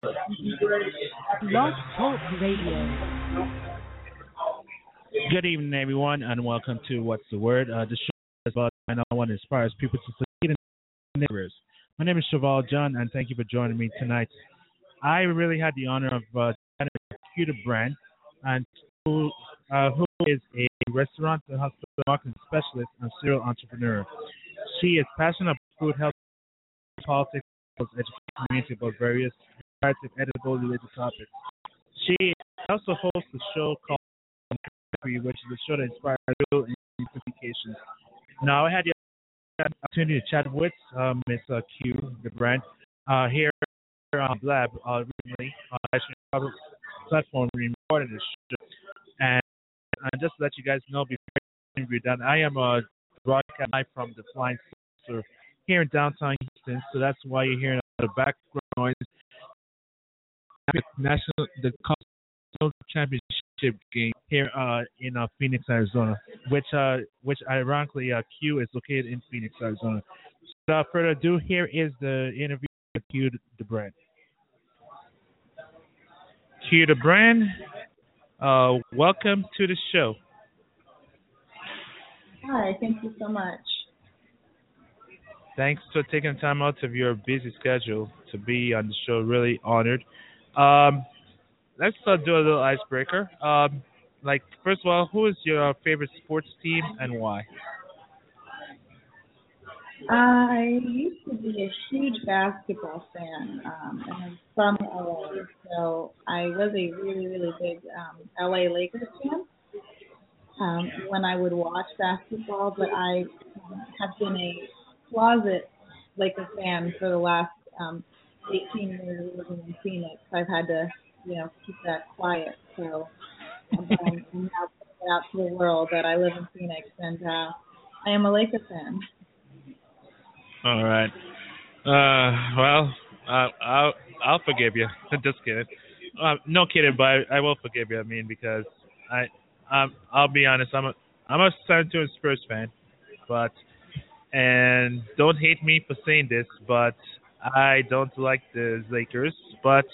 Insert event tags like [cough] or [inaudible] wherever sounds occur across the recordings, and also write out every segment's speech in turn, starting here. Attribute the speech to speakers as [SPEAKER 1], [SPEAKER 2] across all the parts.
[SPEAKER 1] Talk Radio.
[SPEAKER 2] Good evening, everyone, and welcome to What's the Word? Uh, the show is about and I want to inspire people to succeed in neighbors. My name is Cheval John, and thank you for joining me tonight. I really had the honor of uh, the brand, and who, uh, who is a restaurant and hospital marketing specialist and serial entrepreneur. She is passionate about food, health, politics, education, community about various variety of edible related topics. She also hosts a show called which is a show that inspires real communication. Now, I had the opportunity to chat with uh, Miss uh, Q, the brand, uh, here on Blab uh, recently on National platform we recorded this show. And uh, just to let you guys know before we're done, I am a broadcast live from the Flying Saucer here in downtown Houston, so that's why you're hearing the background noise. National the National Championship game here uh, in uh, Phoenix, Arizona, which uh, which ironically uh, Q is located in Phoenix, Arizona. So without further ado, here is the interview with Q the brand. Q the brand, uh, welcome to the show.
[SPEAKER 3] Hi, thank you so much.
[SPEAKER 2] Thanks for taking time out of your busy schedule to be on the show. Really honored. Um, let's uh, do a little icebreaker. Um, like, first of all, who is your favorite sports team and why?
[SPEAKER 3] I used to be a huge basketball fan, um, and I'm from LA, so I was a really, really big um, LA Lakers fan um, when I would watch basketball. But I um, have been a closet Lakers fan for the last um, 18 years living in Phoenix. I've had to, you know, keep that quiet. So um, [laughs] I'm now putting it out to the world that I live in Phoenix, and uh, I am a Lakers fan.
[SPEAKER 2] All right. Uh, well, uh, I'll I'll forgive you. [laughs] Just kidding. Uh, no kidding, but I, I will forgive you. I mean, because I um I'll be honest. I'm a I'm a San Antonio Spurs fan, but and don't hate me for saying this, but I don't like the Lakers. But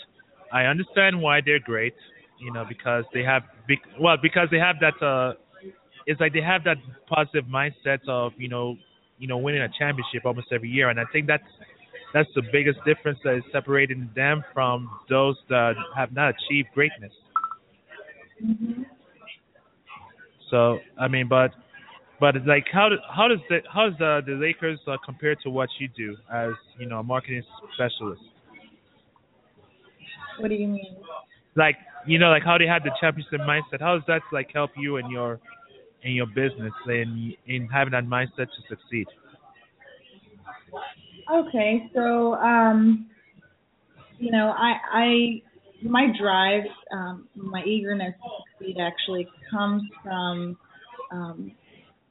[SPEAKER 2] I understand why they're great. You know, because they have big well because they have that uh it's like they have that positive mindset of you know you know winning a championship almost every year, and I think that's that's the biggest difference that is separating them from those that have not achieved greatness.
[SPEAKER 3] Mm-hmm.
[SPEAKER 2] So I mean, but but like how do, how does the how does the, the Lakers uh, compare to what you do as you know a marketing specialist?
[SPEAKER 3] What do you mean?
[SPEAKER 2] Like you know, like how they have the championship mindset. How does that like help you in your in your business in in having that mindset to succeed?
[SPEAKER 3] Okay, so um, you know, I I my drive, um, my eagerness to succeed actually comes from um,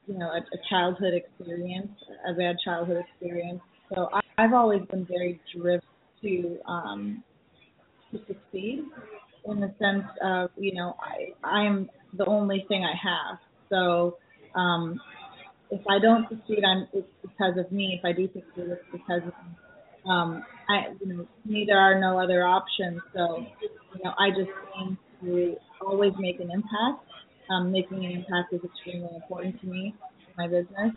[SPEAKER 3] you know a, a childhood experience, a bad childhood experience. So I, I've always been very driven to um, to succeed in the sense of you know I I'm the only thing I have. So um, if I don't succeed, I'm it's because of me. If I do succeed, it's because of me. Um, I you know me there are no other options. So you know I just aim to always make an impact. Um, making an impact is extremely important to me, my business.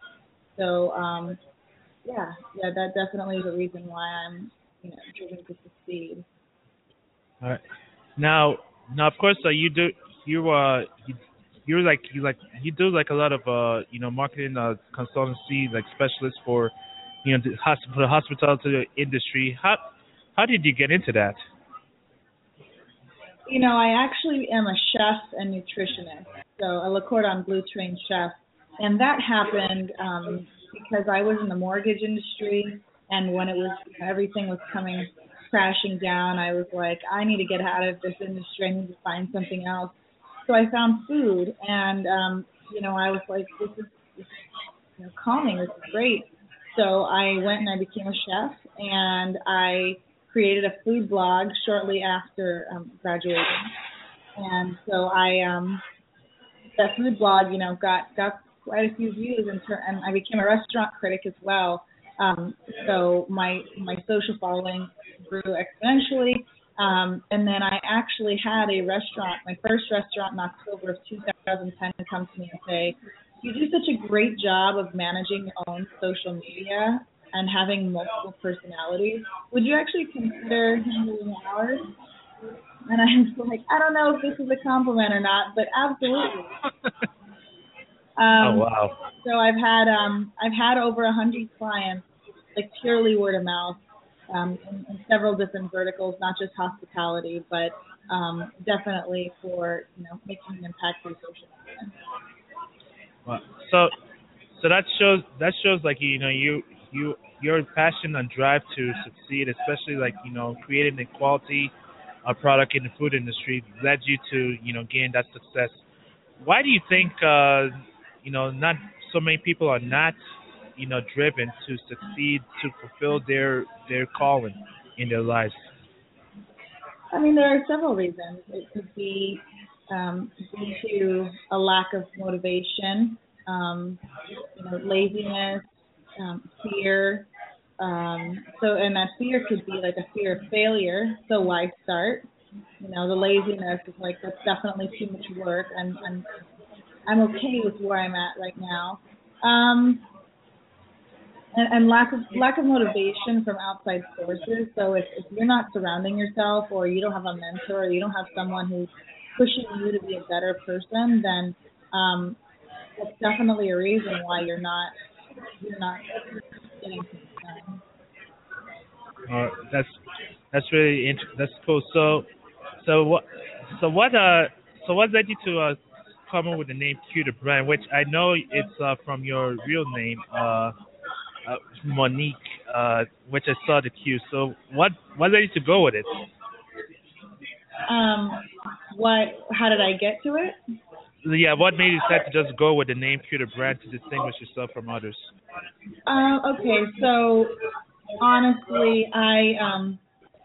[SPEAKER 3] So um, yeah, yeah, that definitely is a reason why I'm you know driven to succeed.
[SPEAKER 2] All right. Now, now of course, uh, you do you uh you, you're like you like you do like a lot of uh you know marketing uh consultancy like specialist for you know the hospital the hospitality industry. How how did you get into that?
[SPEAKER 3] You know, I actually am a chef and nutritionist, so a Le Cordon Bleu trained chef, and that happened um, because I was in the mortgage industry, and when it was everything was coming crashing down. I was like, I need to get out of this industry. I need to find something else. So I found food, and um, you know, I was like, this is, this is you know, calming. This is great. So I went and I became a chef, and I created a food blog shortly after um, graduating. And so I um, that food blog, you know, got got quite a few views, and, ter- and I became a restaurant critic as well. Um, so my my social following grew exponentially. Um, and then I actually had a restaurant, my first restaurant in October of 2010, come to me and say, "You do such a great job of managing your own social media and having multiple personalities. Would you actually consider handling ours?" And I was like, I don't know if this is a compliment or not, but absolutely. [laughs] Um,
[SPEAKER 2] oh wow!
[SPEAKER 3] So I've had um, I've had over a hundred clients, like purely word of mouth, um, in, in several different verticals, not just hospitality, but um, definitely for you know making an impact through social media.
[SPEAKER 2] Wow. So, so that shows that shows like you know you you your passion and drive to succeed, especially like you know creating a quality uh, product in the food industry, led you to you know gain that success. Why do you think uh, you know not so many people are not you know driven to succeed to fulfill their their calling in their lives?
[SPEAKER 3] I mean, there are several reasons. It could be um, due to a lack of motivation, um, you know, laziness, um, fear. Um, so, and that fear could be like a fear of failure. So why start? You know, the laziness is like that's definitely too much work, and and I'm okay with where I'm at right now. Um, and, and lack of lack of motivation from outside sources. So if, if you're not surrounding yourself, or you don't have a mentor, or you don't have someone who's pushing you to be a better person, then um, that's definitely a reason why you're not you're not getting.
[SPEAKER 2] Uh, that's that's really int- that's cool. So, so what so what uh so what led you to uh come up with the name the brand, which I know it's uh from your real name, uh, uh Monique, uh, which I saw the Q. So what what led you to go with it?
[SPEAKER 3] Um, what? How did I get to it?
[SPEAKER 2] Yeah, what made you decide to just go with the name the brand to distinguish yourself from others?
[SPEAKER 3] Uh, okay, so honestly, I um,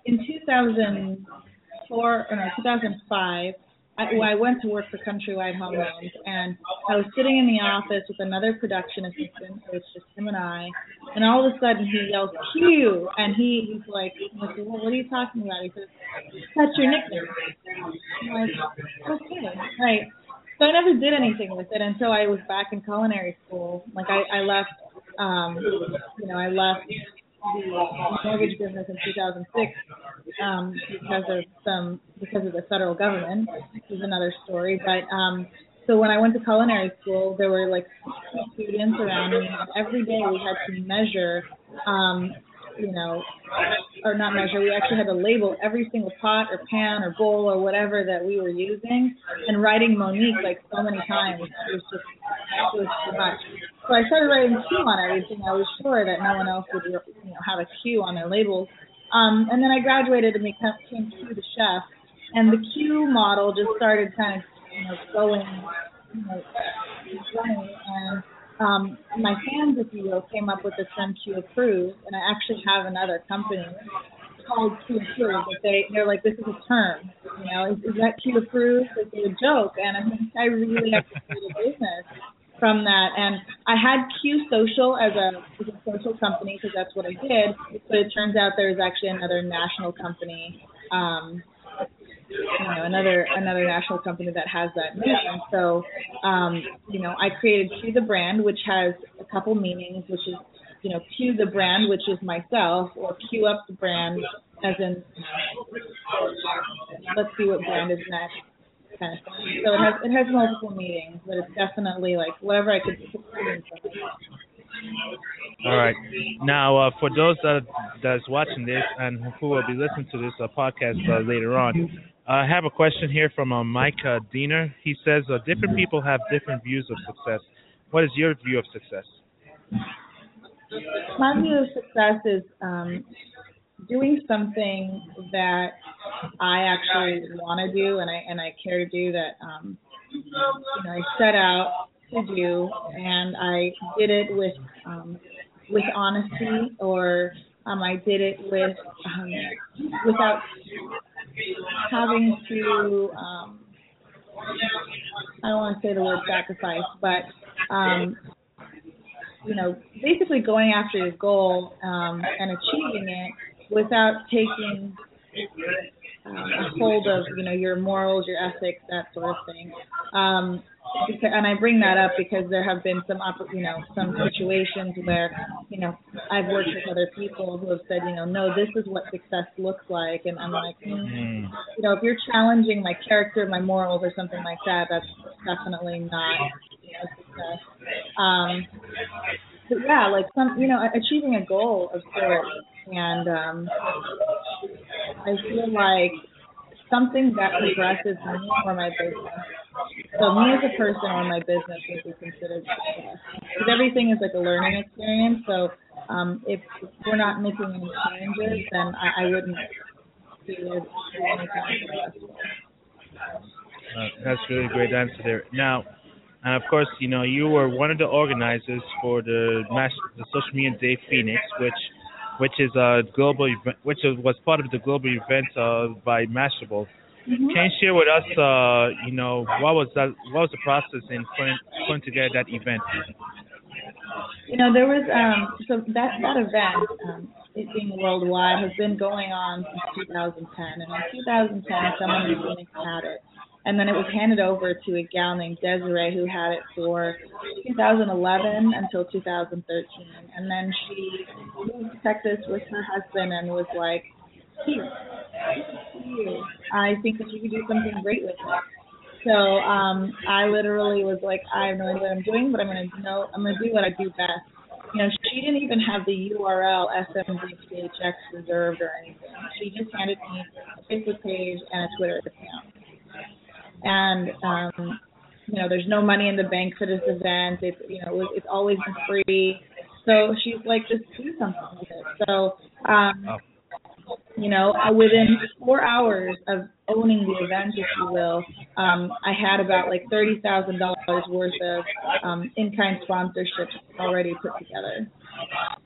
[SPEAKER 3] in 2004 or no 2005, I, well, I went to work for Countrywide Home Loans, and I was sitting in the office with another production assistant. So was just him and I, and all of a sudden he yells "Q," and he he's like, like well, "What are you talking about?" He says, "That's your nickname." I'm like, "Okay, right." So I never did anything with it until I was back in culinary school. Like I, I left, um, you know, I left the mortgage business in 2006 um, because of some because of the federal government. This is another story. But um, so when I went to culinary school, there were like students around me, and every day we had to measure. Um, you know, or not measure, we actually had to label every single pot or pan or bowl or whatever that we were using and writing Monique like so many times. It was just, it was too much. So I started writing Q on everything. I was sure that no one else would, you know, have a Q on their labels. Um, and then I graduated and became Q the chef. And the Q model just started kind of, you know, going, you know, running. And um, my fans, if you will, came up with the term Q approved, and I actually have another company called Q Approve. But they they're like, this is a term, you know, is, is that Q approved? Is it a joke? And I think I really have to a business from that. And I had Q Social as a, as a social company because that's what I did. But it turns out there's actually another national company. Um, you know another another national company that has that name. So um, you know I created Q the brand, which has a couple meanings, which is you know Q the brand, which is myself, or Q up the brand, as in let's see what brand is next. Kind of thing. So it has it has multiple meanings, but it's definitely like whatever I could.
[SPEAKER 2] All right. Now, uh, for those that that's watching this and who will be listening to this uh, podcast uh, later on, I have a question here from uh, Mike Diener. He says uh, different people have different views of success. What is your view of success?
[SPEAKER 3] My view of success is um, doing something that I actually want to do and I and I care to do that um, you know I set out to do and I did it with um, with honesty or um, I did it with um, without having to um, I don't want to say the word sacrifice, but um, you know, basically going after your goal um, and achieving it without taking a hold of you know your morals, your ethics, that sort of thing. Um, and I bring that up because there have been some you know some situations where you know I've worked with other people who have said you know no this is what success looks like and I'm like mm,
[SPEAKER 2] Mm.
[SPEAKER 3] you know if you're challenging my character my morals or something like that that's definitely not you know success um but yeah like some you know achieving a goal of sorts and um I feel like something that progresses me or my business. So me as a person or my business would be considered because everything is like a learning experience. So um if we're not making any changes then I, I wouldn't as anything successful.
[SPEAKER 2] Uh, that's really great answer there. Now, and of course, you know you were one of the organizers for the Mash, the Social Media Day Phoenix, which which is a global event, which was part of the global event uh, by Mashable.
[SPEAKER 3] Mhm.
[SPEAKER 2] Can you share with us, uh, you know, what was that? What was the process in putting, putting together that event?
[SPEAKER 3] You know, there was um so that that event, um, it being worldwide, has been going on since 2010. And in 2010, someone in Phoenix had it, and then it was handed over to a gal named Desiree who had it for 2011 until 2013. And then she moved to Texas with her husband and was like, "Here. I think that you could do something great with it." So um, I literally was like, I have no idea what I'm doing, but I'm gonna know I'm gonna do what I do best. You know, she didn't even have the URL SMGPHX reserved or anything. She just handed me a Facebook page and a Twitter account. And um, you know, there's no money in the bank for this event. It's you know, it's always been free. So she's like, just do something with it. So um,
[SPEAKER 2] Oh.
[SPEAKER 3] you know, uh, within four hours of owning the event, if you will, um, I had about like thirty thousand dollars worth of um, in-kind sponsorships already put together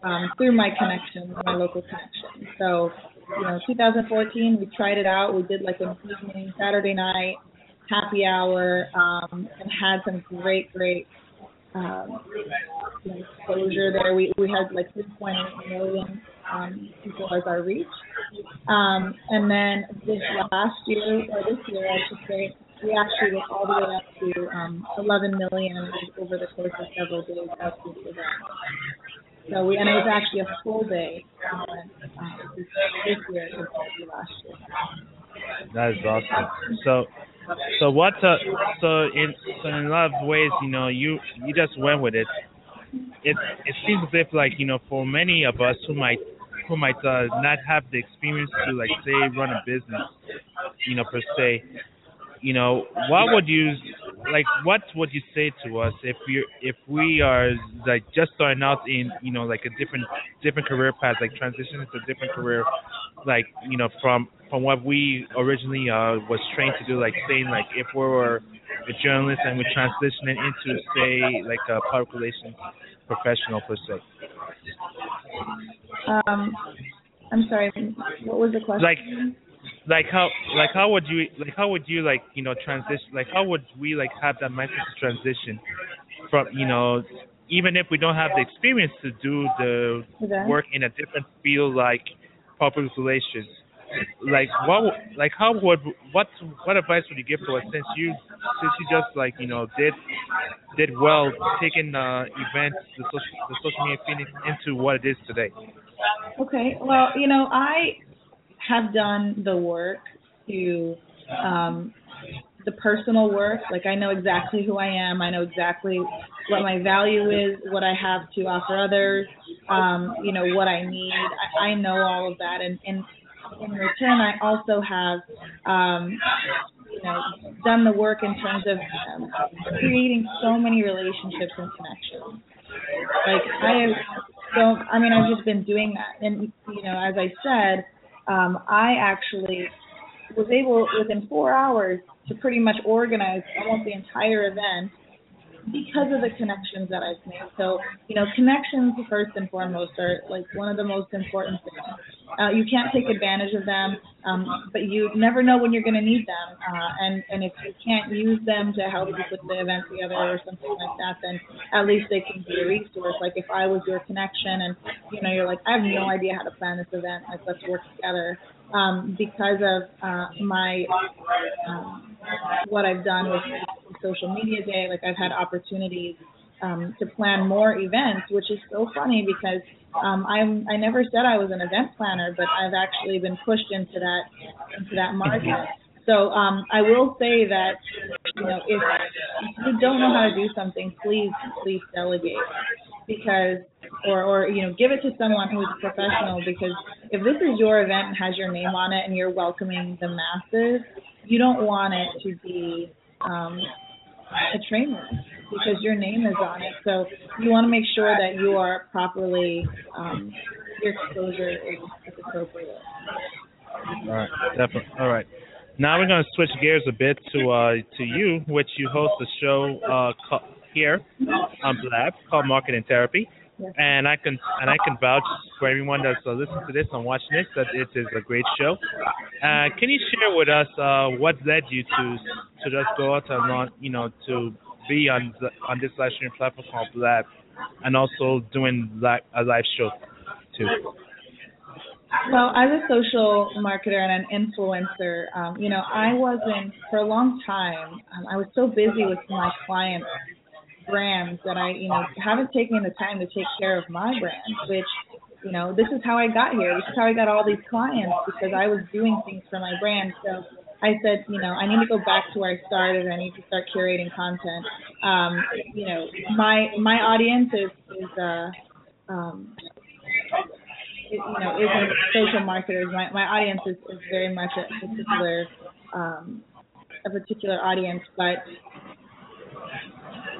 [SPEAKER 3] um, through my connections, my local connections. So, you know, 2014, we tried it out. We did like an evening Saturday night happy hour um, and had some great, great um, exposure there. We we had like 3.8 million um, people as our reach. Um, and then this last year, or this year, I should say, we actually went all the way up to um, 11 million over the course of several days of this event. So we, and it was actually a full day uh, this year compared to last year.
[SPEAKER 2] That is awesome. So, so what? Uh, so in so in a lot of ways, you know, you you just went with it. It it seems as if like you know, for many of us who might who might uh, not have the experience to like say run a business, you know, per se, you know, what would you like? What would you say to us if you if we are like just starting out in you know like a different different career path, like transitioning to a different career, like you know from from what we originally uh was trained to do, like saying like if we were a journalist and we're transitioning into say like a public relations professional per se.
[SPEAKER 3] Um, I'm sorry, what was the question?
[SPEAKER 2] Like like how like how would you like how would you like you know transition like how would we like have that mindset to transition from you know even if we don't have the experience to do the
[SPEAKER 3] Okay.
[SPEAKER 2] work in a different field like public relations like what like how would what what advice would you give to us since you since you just like you know did did well taking the event the social the social media Phoenix into what it is today
[SPEAKER 3] Okay. Well, you know, I have done the work to um the personal work. Like I know exactly who I am. I know exactly what my value is, what I have to offer others, um, you know, what I need. I, I know all of that and, and in return I also have um you know, done the work in terms of um, creating so many relationships and connections. Like I have so I mean, I've just been doing that, and you know, as I said, um, I actually was able within four hours to pretty much organize almost the entire event because of the connections that I've made. So, you know, connections first and foremost are like one of the most important things. Uh, you can't take advantage of them, um, but you never know when you're going to need them. Uh, and and if you can't use them to help you put the event together or something like that, then at least they can be a resource. Like if I was your connection, and you know, you're like, I have no idea how to plan this event. Like let's work together. Um, because of uh, my um, what I've done with social media day, like I've had opportunities um, to plan more events, which is so funny because um, I'm I never said I was an event planner, but I've actually been pushed into that into that market. So um, I will say that you know if, if you don't know how to do something, please please delegate because or or you know give it to someone who's professional because if this is your event and has your name on it and you're welcoming the masses, you don't want it to be um, a train wreck because your name is on it. So you want to make sure that you are properly um, your exposure is, appropriate.
[SPEAKER 2] All right, definitely. All right. Now we're going to switch gears a bit to uh, to you, which you host a show uh, here on Blab called Marketing Therapy. And I can and I can vouch for everyone that's uh, listening to this and watching this that it is a great show. Uh, can you share with us uh, what led you to to just go out and on, you know to be on the, on this live streaming platform called Blab, and also doing li- a live show too?
[SPEAKER 3] Well, as a social marketer and an influencer, um, you know, I wasn't for a long time. Um, I was so busy with my clients' brands that I, you know, haven't taken the time to take care of my brand. Which, you know, this is how I got here. This is how I got all these clients because I was doing things for my brand. So I said, you know, I need to go back to where I started. I need to start curating content. Um, you know, my my audience is is uh, um, you know, isn't social marketers. My my audience is, is very much a particular um, a particular audience, but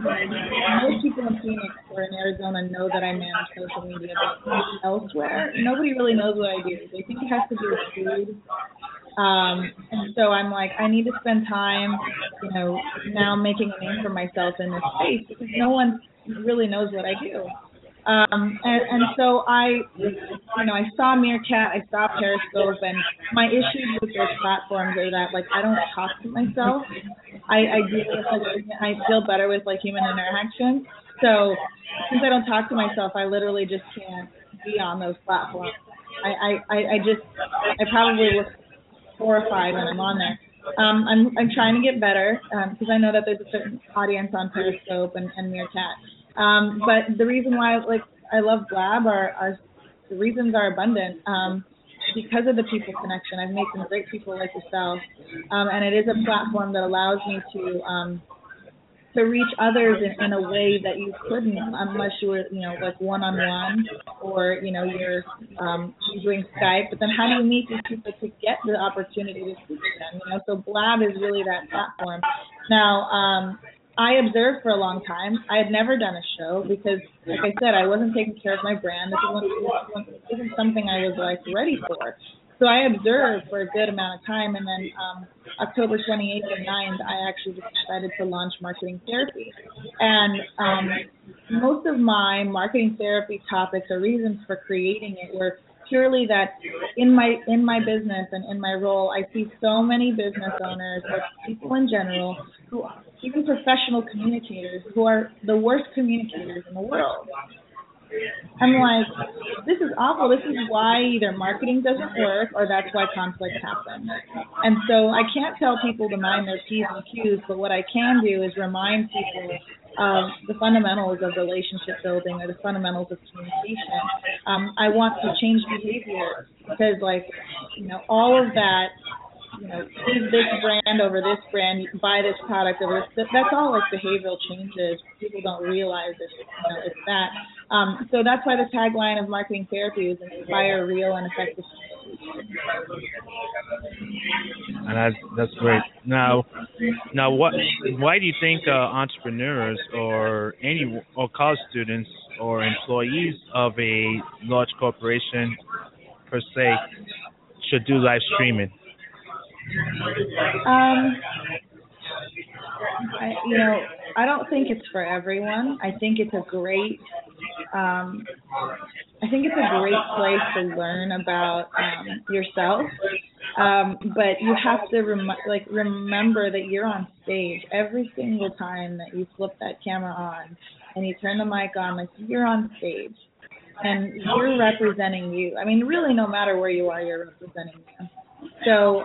[SPEAKER 3] most people in Phoenix or in Arizona know that I manage social media, but elsewhere, nobody really knows what I do. They think it has to do with food. Um, and so I'm like, I need to spend time, you know, now making a name for myself in this space because no one really knows what I do. Um, and, and so I, you know, I saw Meerkat, I saw Periscope, and my issues with those platforms are that like I don't talk to myself. I, I do I feel better with like human interaction. So since I don't talk to myself, I literally just can't be on those platforms. I, I, I just I probably look horrified when I'm on there. Um, I'm I'm trying to get better because um, I know that there's a certain audience on Periscope and, and Meerkat. Um, but the reason why like I love Blab are, are the reasons are abundant. Um, because of the people connection, I've made some great people like yourself, um, and it is a platform that allows me to um, to reach others in, in a way that you couldn't unless you were, you know, like one on one or, you know, you're um doing Skype. But then how do you meet these people to get the opportunity to speak to them? You know, so Blab is really that platform. Now, um, I observed for a long time. I had never done a show because, like I said, I wasn't taking care of my brand. This wasn't, this wasn't something I was like ready for. So I observed for a good amount of time, and then um, October 28th and 9th, I actually just decided to launch marketing therapy. And um, most of my marketing therapy topics or reasons for creating it were purely that in my in my business and in my role, I see so many business owners or people in general who even professional communicators who are the worst communicators in the world. I'm like, this is awful. This is why either marketing doesn't work or that's why conflicts happen. And so I can't tell people to mind their P's and Q's, but what I can do is remind people of the fundamentals of relationship building or the fundamentals of communication. Um, I want to change behavior because, like, you know, all of that you know, this brand over this brand, buy this product over this. That's all like behavioral changes. People don't realize it, you know, it's that. Um, so that's why the tagline of marketing therapy is inspire real and effective.
[SPEAKER 2] And that's that's great. Now, now what? Why do you think uh, entrepreneurs or any or college students or employees of a large corporation per se should do live streaming?
[SPEAKER 3] Um, I, you know, I don't think it's for everyone. I think it's a great, um, I think it's a great place to learn about um, yourself. Um, but you have to rem- like remember that you're on stage every single time that you flip that camera on and you turn the mic on. Like you're on stage and you're representing you. I mean, really, no matter where you are, you're representing you. So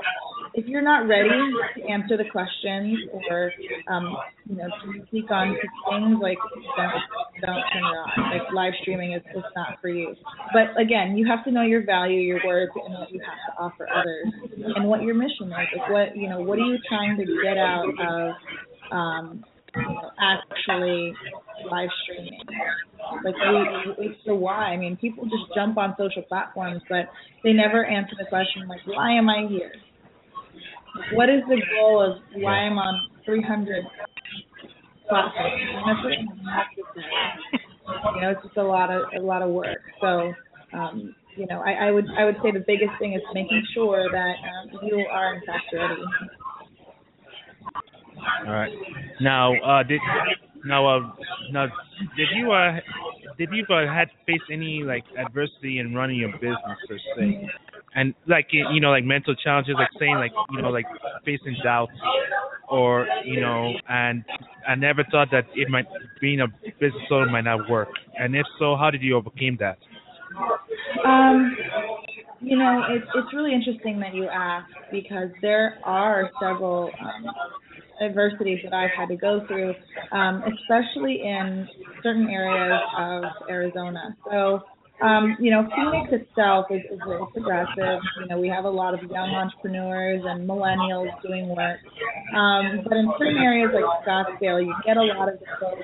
[SPEAKER 3] if you're not ready to answer the questions or um, you know to speak on things like don't don't turn it on. Like live streaming is just not for you. But again, you have to know your value, your worth, and what you have to offer others, and what your mission is. Like what you know, what are you trying to get out of um, you know, actually live streaming? Like we, it's the why. I mean, people just jump on social platforms, but they never answer the question like, why am I here? What is the goal of why I'm on 300 platforms? And you know, it's just a lot of a lot of work. So, um, you know, I, I would I would say the biggest thing is making sure that um, you are in fact ready.
[SPEAKER 2] All right. Now, uh, did now uh, now did you uh did you uh, had face any like adversity in running your business per se? And like you know like mental challenges like saying like you know like facing doubts or you know and i never thought that it might being a business owner might not work and if so how did you overcome that
[SPEAKER 3] um you know it's it's really interesting that you ask because there are several um adversities that I've had to go through, um, especially in certain areas of Arizona. So um, you know, Phoenix itself is, is very progressive. You know, we have a lot of young entrepreneurs and millennials doing work. Um, but in certain areas like Scottsdale, you get a lot of folks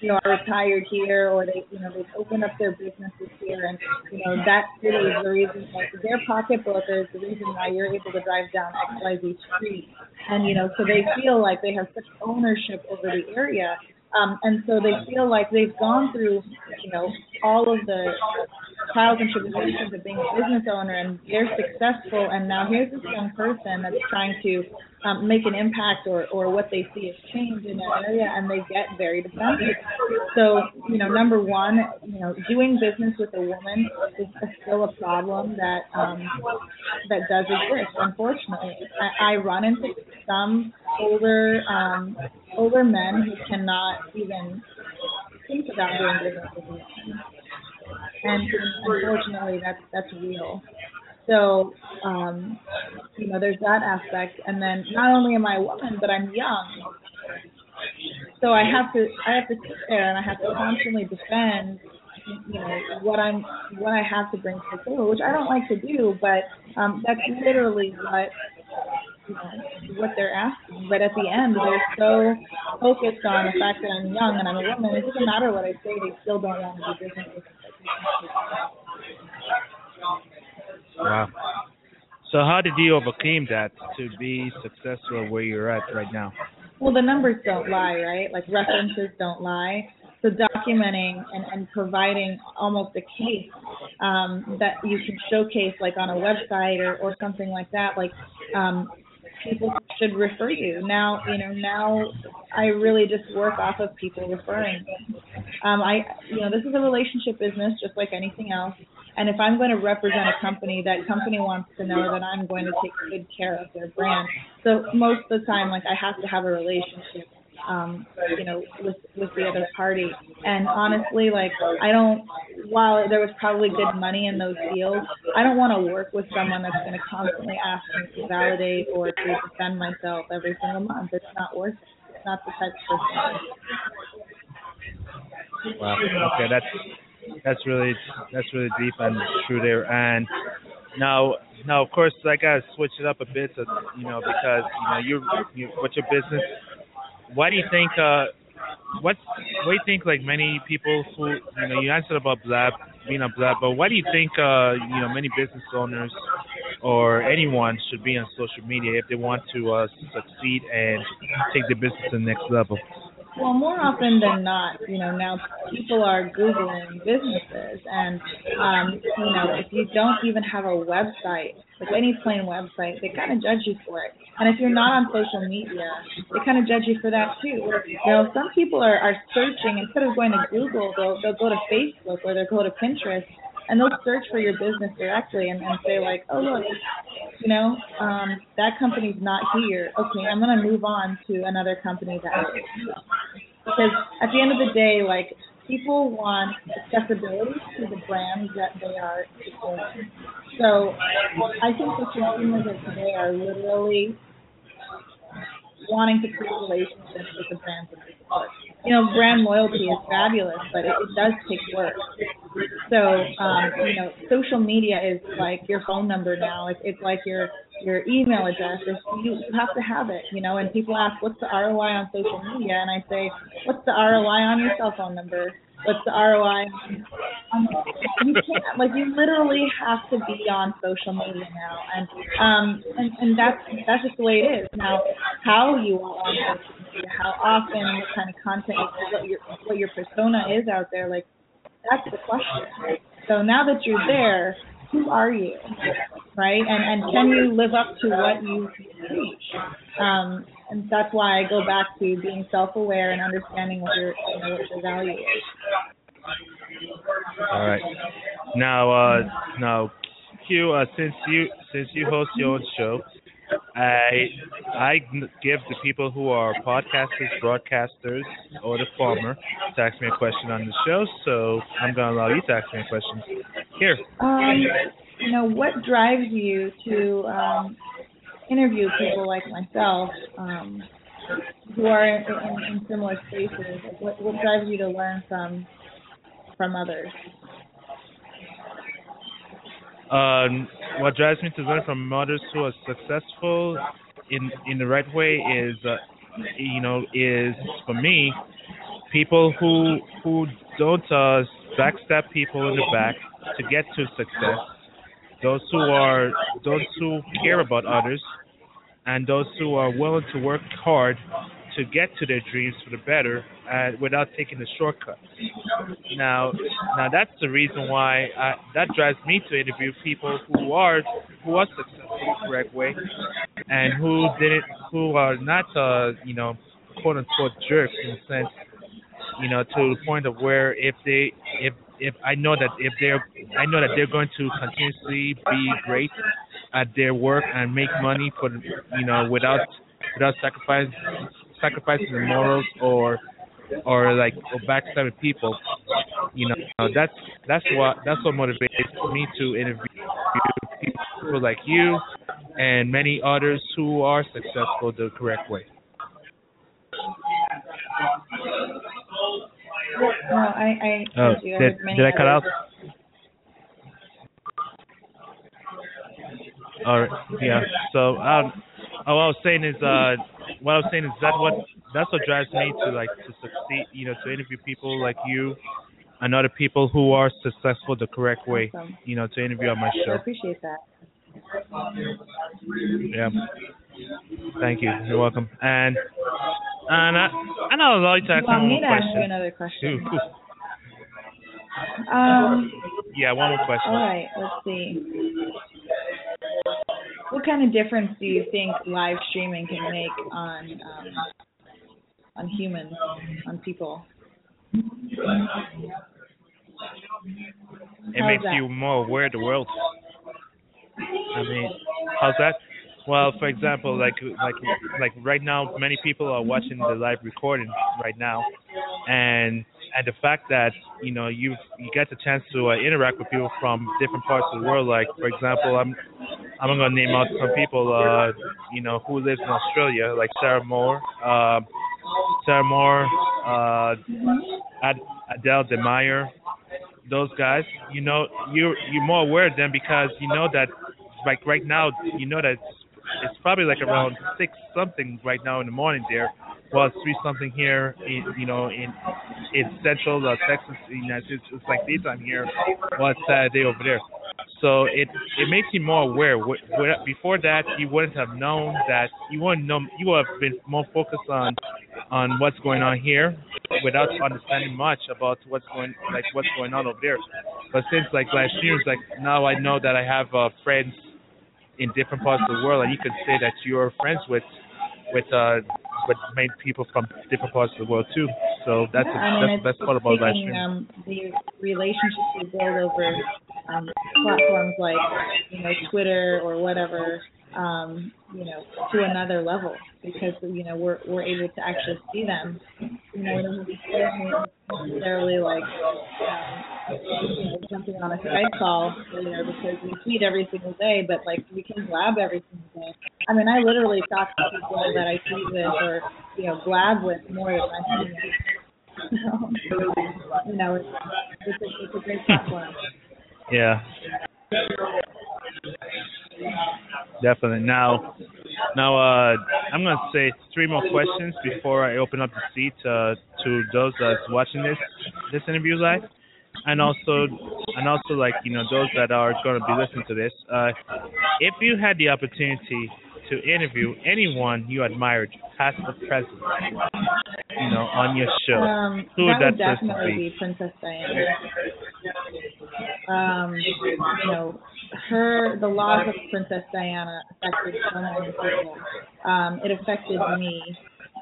[SPEAKER 3] you know, are retired here or they, you know, they've opened up their businesses here and, you know, that city is the reason, like, their pocketbook is the reason why you're able to drive down XYZ street. And, you know, so they feel like they have such ownership over the area um, and so they feel like they've gone through, you know, all of the trials and tribulations of being a business owner and they're successful. And now here's this young person that's trying to um, make an impact or, or what they see as change in that area and they get very defensive. So, you know, number one, you know, doing business with a woman is still a problem that um, that does exist, unfortunately. I, I run into some older um, older men who cannot even think about doing business with women. And unfortunately that's that's real. So, um, you know, there's that aspect. And then not only am I a woman, but I'm young. So I have to I have to sit there and I have to constantly defend you know what I'm what I have to bring to the table, which I don't like to do, but um, that's literally what you know, what they're asking. But at the end, they're so focused on the fact that I'm young and I'm a woman. It doesn't matter what I say; they still don't want to do business with me.
[SPEAKER 2] Wow. So how did you overcome that to be successful where you're at right now?
[SPEAKER 3] Well, the numbers don't lie, right? Like references don't lie. So documenting and, and providing almost a case um, that you can showcase, like on a website or, or something like that, like um, people should refer you. Now, you know, now I really just work off of people referring. Um, I, you know, this is a relationship business, just like anything else. And if I'm going to represent a company, that company wants to know that I'm going to take good care of their brand. So most of the time, like I have to have a relationship, um, you know, with with the other party. And honestly, like I don't. While there was probably good money in those deals, I don't want to work with someone that's going to constantly ask me to validate or to defend myself every single month. It's not worth it. It's not the type of
[SPEAKER 2] person. Wow. Okay, that's that's really that's really deep and true there. And now now of course I gotta switch it up a bit, so, you know, because you know you you what's your business? Why do you think uh what's what do you think like many people who you know you answered about blab being a blab, but why do you think uh you know many business owners or anyone should be on social media if they want to uh succeed and take their business to the next level?
[SPEAKER 3] Well, more often than not, you know, now people are Googling businesses, and um, you know, if you don't even have a website, like any plain website, they kind of judge you for it. And if you're not on social media, they kind of judge you for that too. You know, some people are, are searching instead of going to Google, they'll they'll go to Facebook or they'll go to Pinterest and they'll search for your business directly and, and say like, oh look, you know, um, that company's not here. Okay, I'm gonna move on to another company that is. Because at the end of the day, like people want accessibility to the brands that they are supporting. So I think the consumers of today are literally wanting to create relationships with the brands that they support. You know, brand loyalty is fabulous, but it, it does take work. So, um, you know, social media is like your phone number now. It's, it's like your your email address. It's, you, have to have it, you know. And people ask, "What's the ROI on social media?" And I say, "What's the ROI on your cell phone number?" what's the ROI? You can't like you literally have to be on social media now, and um, and and that's that's just the way it is now. How you are on social media, how often, what kind of content, what your what your persona is out there, like that's the question. So now that you're there, who are you, right? And and can you live up to what you preach? Um, and that's why I go back to being self-aware and understanding what your you know, what your value is.
[SPEAKER 2] All right. Now, uh, now, Q, uh, since you since you host your own show, I I give the people who are podcasters, broadcasters, or the farmer to ask me a question on the show. So I'm going to allow you to ask me a question. Here.
[SPEAKER 3] Um, you know, what drives you to um, interview people like myself um, who are in, in, in similar spaces? Like what, what drives you to learn from from others?
[SPEAKER 2] Um, what drives me to learn from others who are successful in in the right way is, uh, you know, is for me, people who who don't uh, backstab people in the back to get to success. Those who are those who care about others, and those who are willing to work hard to get to their dreams for the better uh, without taking the shortcuts. Now, now that's the reason why I, that drives me to interview people who are who are successful the correct way, and who didn't, who are not, uh, you know, quote unquote jerks in the sense, you know, to the point of where if they, if if I know that if they're, I know that they're going to continuously be great at their work and make money for, you know, without without sacrificing sacrificing their morals or or like or backstabbing people. You know, that's that's what that's what motivates me to interview people like you and many others who are successful the correct way.
[SPEAKER 3] No, I, I
[SPEAKER 2] oh, did, did I cut out? All right, yeah. So, um, oh, what I was saying is, uh, what I was saying is that what that's what drives me to like to succeed. You know, to interview people like you and other people who are successful the correct way.
[SPEAKER 3] Awesome.
[SPEAKER 2] You know, to interview on my show.
[SPEAKER 3] I appreciate that.
[SPEAKER 2] Yeah. Thank you. You're welcome. And and I and I'll allow you to ask
[SPEAKER 3] You
[SPEAKER 2] one more
[SPEAKER 3] to ask you
[SPEAKER 2] question.
[SPEAKER 3] another question?
[SPEAKER 2] Ooh, ooh.
[SPEAKER 3] Um,
[SPEAKER 2] Yeah, one more question.
[SPEAKER 3] all right, let's see. What kind of difference do you think live streaming can make on um, on humans, on people?
[SPEAKER 2] It
[SPEAKER 3] How's
[SPEAKER 2] makes
[SPEAKER 3] that?
[SPEAKER 2] you more aware of the world. I mean, how's that? Well, for example, like like like right now, many people are watching the live recording right now, and and the fact that you know you you get the chance to uh, interact with people from different parts of the world. Like for example, I'm I'm gonna name out some people, uh, you know, who lives in Australia, like Sarah Moore, uh, Sarah Moore, uh, Ad- Adele DeMeyer, those guys. You know, you you're more aware of them because you know that, like right now, you know that it's, it's probably like around six something right now in the morning there. Well, it's three something here, in, you know, in in central uh, Texas. You know, it's, it's like daytime here. Well, it's Saturday over there. So it it makes you more aware. Before that, you wouldn't have known that. You wouldn't know. You would have been more focused on on what's going on here without understanding much about what's going like what's going on over there. But since like live streams, like now I know that I have uh, friends in different parts of the world, and you could say that you're friends with with uh with many people from different parts of the world too. So that's
[SPEAKER 3] Yeah,
[SPEAKER 2] a,
[SPEAKER 3] I mean,
[SPEAKER 2] that's the best part about live
[SPEAKER 3] um, the relationships we build over um, platforms like you know Twitter or whatever, um, you know, to another level because you know we're we're able to actually see them. You know, we when we necessarily like um, you know, jumping on a Skype call, you know, because we tweet every single day, but like we can blab every single day. I mean, I literally talk to people that I tweet with or you know blab with more than I see. [laughs] So, you know, it's it's a, it's a great platform.
[SPEAKER 2] Yeah. Definitely. Now, now, uh, I'm gonna say three more questions before I open up the seat uh, to those that's watching this this interview live, and also, and also like you know those that are gonna be listening to this. Uh, if you had the opportunity to interview anyone you admired, past or present, you know, on your show,
[SPEAKER 3] Um,
[SPEAKER 2] who would
[SPEAKER 3] that
[SPEAKER 2] that,
[SPEAKER 3] would definitely
[SPEAKER 2] be?
[SPEAKER 3] be Princess Diana. Um, you know, her the loss of Princess Diana affected so many people. Um, it affected me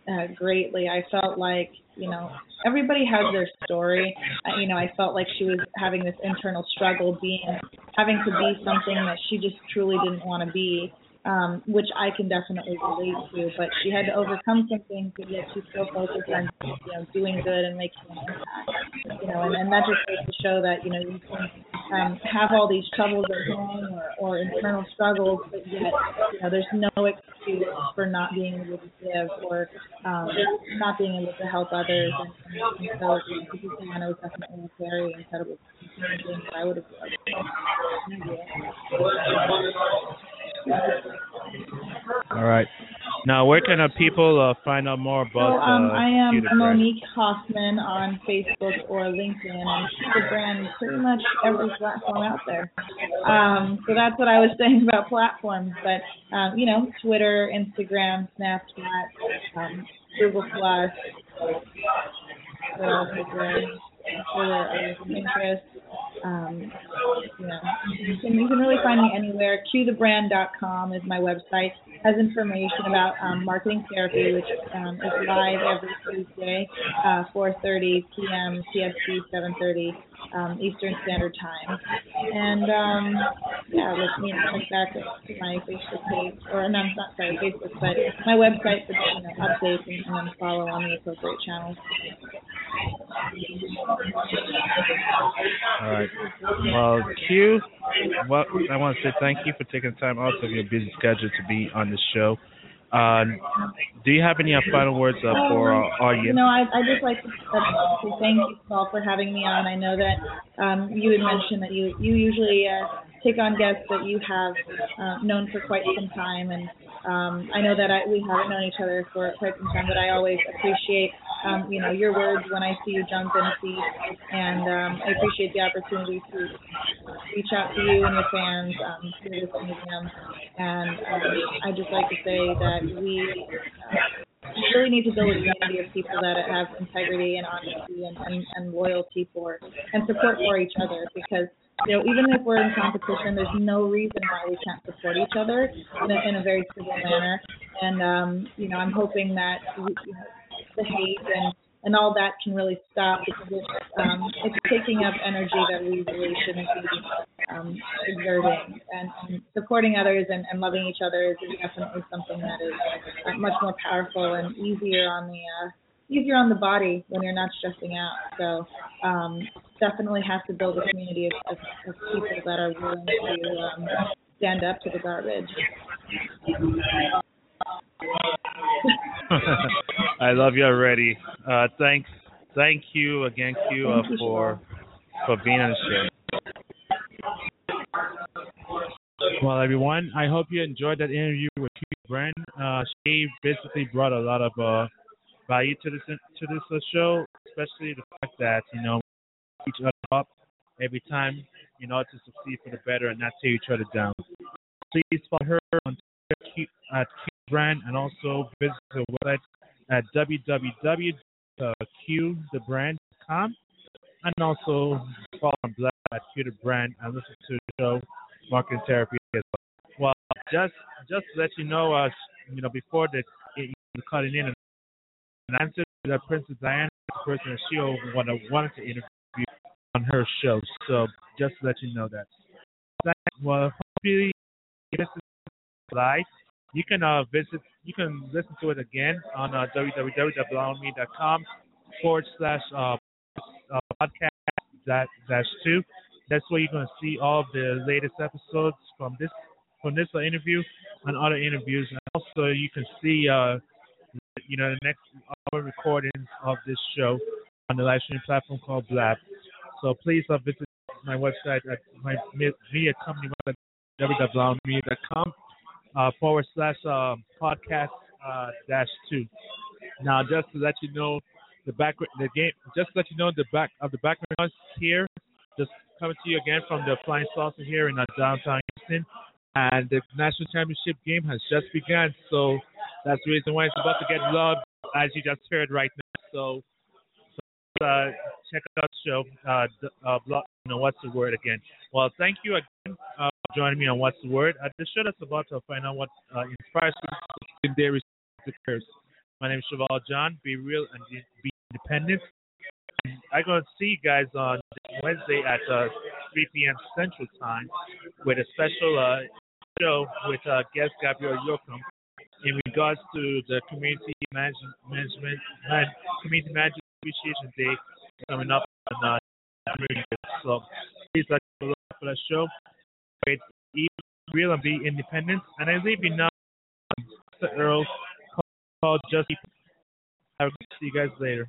[SPEAKER 3] uh, greatly. I felt like you know everybody has their story. I, you know, I felt like she was having this internal struggle, being having to be something that she just truly didn't want to be um, which I can definitely relate to. But she had to overcome some things, but yet she still focused on you know doing good and making an impact. You know, and, and that just goes to show that you know you can um, have all these troubles at home or, or internal struggles, but yet you know there's no excuse for not being able to give or um, not being able to help others. And, and so, you know, Princess was definitely a very incredible I would have loved.
[SPEAKER 2] All right. Now, where can uh, people uh, find out more
[SPEAKER 3] So
[SPEAKER 2] about
[SPEAKER 3] um,
[SPEAKER 2] uh,
[SPEAKER 3] I am
[SPEAKER 2] Brand?
[SPEAKER 3] Monique Hoffman on Facebook or LinkedIn and the brand pretty much every platform out there. Um, so that's what I was [laughs] saying about platforms, but um, you know, Twitter, Instagram, Snapchat, um, Google Plus, what else is there? Twitter, Pinterest. Um, you know, you can, you can really find me anywhere. QTheBrand.com is my website. Has information about um, marketing therapy, which um, is live every Tuesday, uh, 4:30 p.m. PST, 7:30 um, Eastern Standard Time. And um, yeah, let me check back to my Facebook page, or no, not sorry, Facebook, but my website for you know, updates and, and then follow on the appropriate channels.
[SPEAKER 2] All right. Well, Q, well, I want to say thank you for taking the time out of your busy schedule to be on the show. Uh, do you have any uh, final words uh, for our audience?
[SPEAKER 3] No, I I just like to, uh, to thank you all for having me on. I know that um, you had mentioned that you you usually uh, take on guests that you have uh, known for quite some time, and um, I know that I, we haven't known each other for quite some time, but I always appreciate um, you know your words when I see you jump in a seat, and um, I appreciate the opportunity to reach out to you and your fans um, through this museum. And um, I just like to say that we really need to build a community of people that have integrity and honesty and, and, and loyalty for and support for each other. Because you know even if we're in competition there's no reason why we can't support each other in a, in a very civil manner. And um you know i'm hoping that the hate and and all that can really stop because it's um it's taking up energy that we really shouldn't be um exerting. And, and supporting others and, and loving each other is definitely something that is uh, much more powerful and easier on the uh easier on the body when you're not stressing out. So um definitely have to build a community of, of, of people that are willing to um stand up to the garbage [laughs]
[SPEAKER 2] I love you already. Uh, thanks, thank you again, Q, uh, for for being on the show. Well, everyone, I hope you enjoyed that interview with Q Brand. Uh, she basically brought a lot of uh, value to this to this uh, show, especially the fact that you know each other up every time, you know, to succeed for the better and not tear each other down. Please follow her on Twitter Q, at Q Brand and also visit her website at www.qthebrand.com and also follow on Blab at Q the Brand and listen to the show Marketing Therapy as well. Well, just just to let you know, uh, you know, before the cutting in and answer to Princess Diana, the person that she wanted, wanted to interview on her show. So just to let you know that. Well, hopefully this is live. You can uh, visit, you can listen to it again on uh, www.blowme.com forward slash uh, podcast dash, dash two. That's where you're going to see all the latest episodes from this from this interview and other interviews. And also you can see uh, you know the next recordings of this show on the live streaming platform called Blab. So please uh, visit my website at my media company website www.blowmedia.com uh, forward slash uh, podcast uh, dash two. Now, just to let you know the back the game, just to let you know the back of the background noise here. Just coming to you again from the Flying Saucer here in uh, downtown Houston, and the national championship game has just begun. So that's the reason why it's about to get loved, as you just heard right now. So uh, check out show. Uh, uh, blog, you know, what's the word again? Well, thank you again uh, for joining me on What's the Word. Uh, the show that's about to find out what uh, inspires in their careers. My name is Cheval John. Be real and be independent. I'm going to see you guys on Wednesday at uh, 3 p.m. Central Time with a special uh, show with uh, guest Gabriel Yoakum in regards to the Community management man, Community Management Appreciation Day coming up on uh, So please like to look for that show. It's real and be independent. And I leave you now, Mr. Earl, called Just. Have a good see you guys later.